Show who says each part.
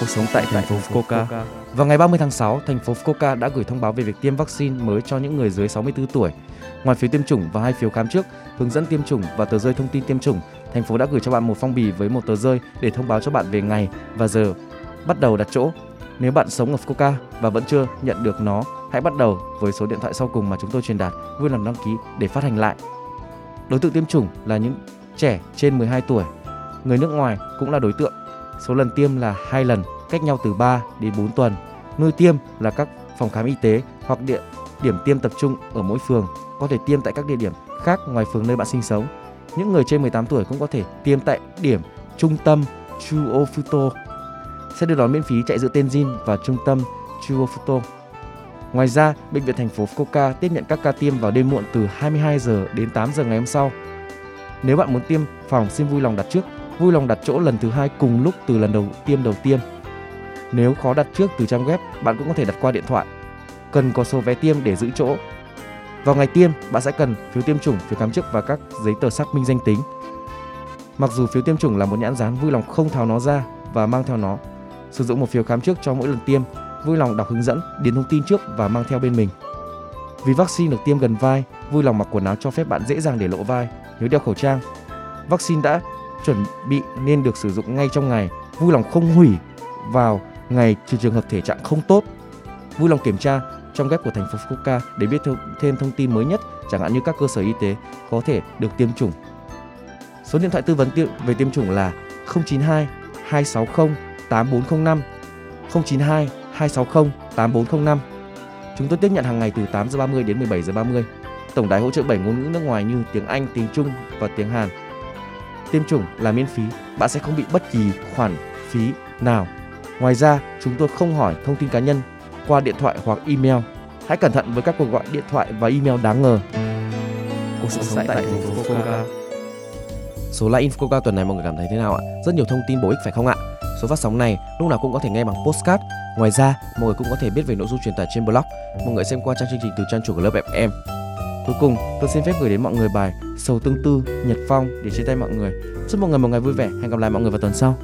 Speaker 1: Cuộc sống tại thành phố Fukuoka.
Speaker 2: Vào ngày 30 tháng 6, thành phố Fukuoka đã gửi thông báo về việc tiêm vaccine mới cho những người dưới 64 tuổi. Ngoài phiếu tiêm chủng và hai phiếu khám trước, hướng dẫn tiêm chủng và tờ rơi thông tin tiêm chủng, thành phố đã gửi cho bạn một phong bì với một tờ rơi để thông báo cho bạn về ngày và giờ bắt đầu đặt chỗ. Nếu bạn sống ở Fukuoka và vẫn chưa nhận được nó, hãy bắt đầu với số điện thoại sau cùng mà chúng tôi truyền đạt, vui lòng đăng ký để phát hành lại. Đối tượng tiêm chủng là những trẻ trên 12 tuổi. Người nước ngoài cũng là đối tượng. Số lần tiêm là hai lần, cách nhau từ 3 đến 4 tuần. Nơi tiêm là các phòng khám y tế hoặc địa điểm tiêm tập trung ở mỗi phường, có thể tiêm tại các địa điểm khác ngoài phường nơi bạn sinh sống. Những người trên 18 tuổi cũng có thể tiêm tại điểm trung tâm Chuofuto sẽ được đón miễn phí chạy giữa Tenzin và trung tâm Chuofuto. Ngoài ra, bệnh viện thành phố Fukuoka tiếp nhận các ca tiêm vào đêm muộn từ 22 giờ đến 8 giờ ngày hôm sau. Nếu bạn muốn tiêm phòng xin vui lòng đặt trước, vui lòng đặt chỗ lần thứ hai cùng lúc từ lần đầu tiêm đầu tiên. Nếu khó đặt trước từ trang web, bạn cũng có thể đặt qua điện thoại. Cần có số vé tiêm để giữ chỗ. Vào ngày tiêm, bạn sẽ cần phiếu tiêm chủng, phiếu khám chức và các giấy tờ xác minh danh tính. Mặc dù phiếu tiêm chủng là một nhãn dán, vui lòng không tháo nó ra và mang theo nó. Sử dụng một phiếu khám trước cho mỗi lần tiêm, vui lòng đọc hướng dẫn, điền thông tin trước và mang theo bên mình. Vì vaccine được tiêm gần vai, vui lòng mặc quần áo cho phép bạn dễ dàng để lộ vai, nhớ đeo khẩu trang. Vaccine đã chuẩn bị nên được sử dụng ngay trong ngày, vui lòng không hủy vào ngày trừ trường hợp thể trạng không tốt. Vui lòng kiểm tra trong web của thành phố Fukuoka để biết thêm thông tin mới nhất, chẳng hạn như các cơ sở y tế có thể được tiêm chủng. Số điện thoại tư vấn về tiêm chủng là 092 260 8405 092 260 8405. Chúng tôi tiếp nhận hàng ngày từ 8 giờ 30 đến 17 giờ 30. Tổng đài hỗ trợ 7 ngôn ngữ nước ngoài như tiếng Anh, tiếng Trung và tiếng Hàn. Tiêm chủng là miễn phí, bạn sẽ không bị bất kỳ khoản phí nào. Ngoài ra, chúng tôi không hỏi thông tin cá nhân qua điện thoại hoặc email. Hãy cẩn thận với các cuộc gọi điện thoại và email đáng ngờ.
Speaker 1: Cuộc sống tại thành phố Fukuoka.
Speaker 2: Số like Infoca tuần này mọi người cảm thấy thế nào ạ? Rất nhiều thông tin bổ ích phải không ạ? Số phát sóng này lúc nào cũng có thể nghe bằng postcard. Ngoài ra, mọi người cũng có thể biết về nội dung truyền tải trên blog. Mọi người xem qua trang chương trình từ trang chủ của lớp FM. Cuối cùng, tôi xin phép gửi đến mọi người bài Sầu Tương Tư, Nhật Phong để chia tay mọi người. Chúc mọi người một ngày vui vẻ. Hẹn gặp lại mọi người vào tuần sau.